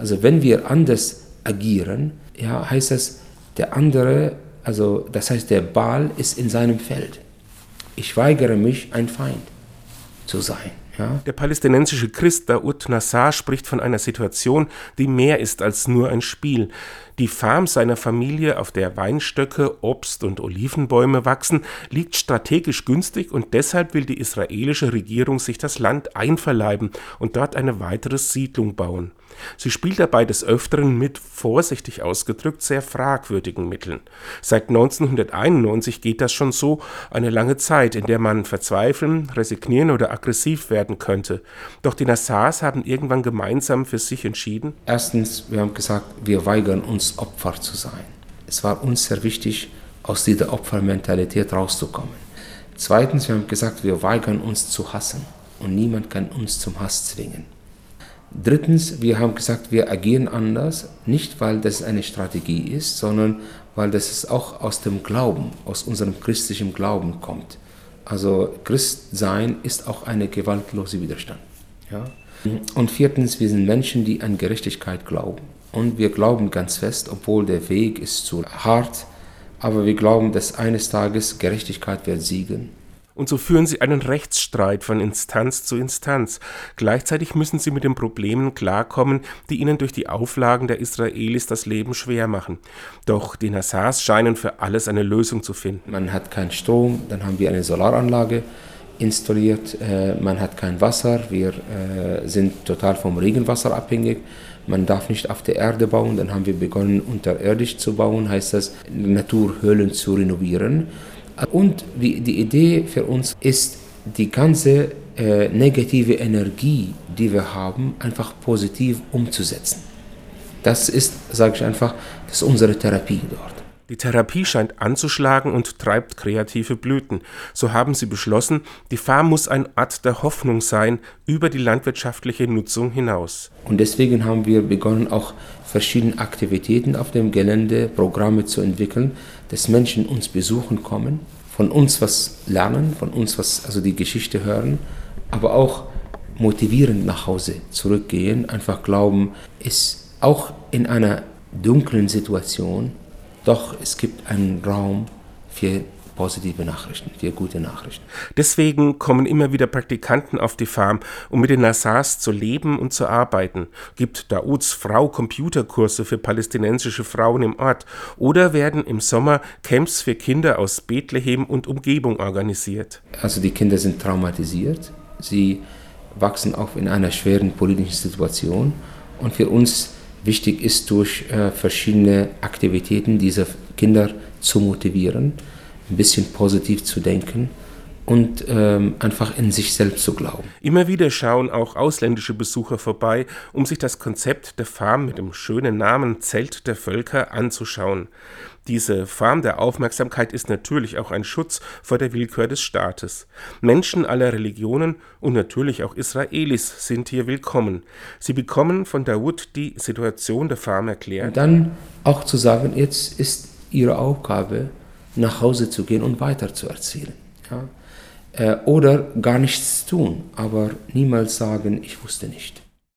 Also wenn wir anders agieren, ja, heißt das, der andere, also das heißt, der Ball ist in seinem Feld. Ich weigere mich, ein Feind zu sein. Ja? Der palästinensische Christ Daoud Nassar spricht von einer Situation, die mehr ist als nur ein Spiel. Die Farm seiner Familie, auf der Weinstöcke, Obst und Olivenbäume wachsen, liegt strategisch günstig und deshalb will die israelische Regierung sich das Land einverleiben und dort eine weitere Siedlung bauen. Sie spielt dabei des Öfteren mit, vorsichtig ausgedrückt, sehr fragwürdigen Mitteln. Seit 1991 geht das schon so, eine lange Zeit, in der man verzweifeln, resignieren oder aggressiv werden könnte. Doch die Nassars haben irgendwann gemeinsam für sich entschieden. Erstens, wir haben gesagt, wir weigern uns Opfer zu sein. Es war uns sehr wichtig, aus dieser Opfermentalität rauszukommen. Zweitens, wir haben gesagt, wir weigern uns zu hassen und niemand kann uns zum Hass zwingen. Drittens, wir haben gesagt, wir agieren anders, nicht weil das eine Strategie ist, sondern weil das auch aus dem Glauben, aus unserem christlichen Glauben kommt. Also Christsein ist auch eine gewaltlose Widerstand. Ja? Und viertens, wir sind Menschen, die an Gerechtigkeit glauben. Und wir glauben ganz fest, obwohl der Weg ist zu hart, aber wir glauben, dass eines Tages Gerechtigkeit wird siegen und so führen sie einen Rechtsstreit von Instanz zu Instanz. Gleichzeitig müssen sie mit den Problemen klarkommen, die ihnen durch die Auflagen der Israelis das Leben schwer machen. Doch die Nassars scheinen für alles eine Lösung zu finden. Man hat keinen Strom, dann haben wir eine Solaranlage installiert, äh, man hat kein Wasser, wir äh, sind total vom Regenwasser abhängig. Man darf nicht auf der Erde bauen, dann haben wir begonnen unterirdisch zu bauen, heißt das Naturhöhlen zu renovieren. Und die, die Idee für uns ist, die ganze äh, negative Energie, die wir haben, einfach positiv umzusetzen. Das ist, sage ich einfach, das ist unsere Therapie dort. Die Therapie scheint anzuschlagen und treibt kreative Blüten. So haben sie beschlossen, die Farm muss ein Ort der Hoffnung sein über die landwirtschaftliche Nutzung hinaus. Und deswegen haben wir begonnen, auch verschiedene Aktivitäten auf dem Gelände, Programme zu entwickeln, dass Menschen uns besuchen kommen, von uns was lernen, von uns was, also die Geschichte hören, aber auch motivierend nach Hause zurückgehen, einfach glauben, ist auch in einer dunklen Situation doch, es gibt einen Raum für positive Nachrichten, für gute Nachrichten. Deswegen kommen immer wieder Praktikanten auf die Farm, um mit den Nassars zu leben und zu arbeiten. Gibt Dauds Frau Computerkurse für palästinensische Frauen im Ort oder werden im Sommer Camps für Kinder aus Bethlehem und Umgebung organisiert. Also die Kinder sind traumatisiert, sie wachsen auf in einer schweren politischen Situation und für uns wichtig ist, durch äh, verschiedene Aktivitäten diese Kinder zu motivieren, ein bisschen positiv zu denken und ähm, einfach in sich selbst zu glauben. Immer wieder schauen auch ausländische Besucher vorbei, um sich das Konzept der Farm mit dem schönen Namen Zelt der Völker anzuschauen. Diese Form der Aufmerksamkeit ist natürlich auch ein Schutz vor der Willkür des Staates. Menschen aller Religionen und natürlich auch Israelis sind hier willkommen. Sie bekommen von Dawood die Situation der Farm erklärt. Und dann auch zu sagen, jetzt ist ihre Aufgabe, nach Hause zu gehen und weiter zu erzählen. Ja? Äh, oder gar nichts tun, aber niemals sagen, ich wusste nicht.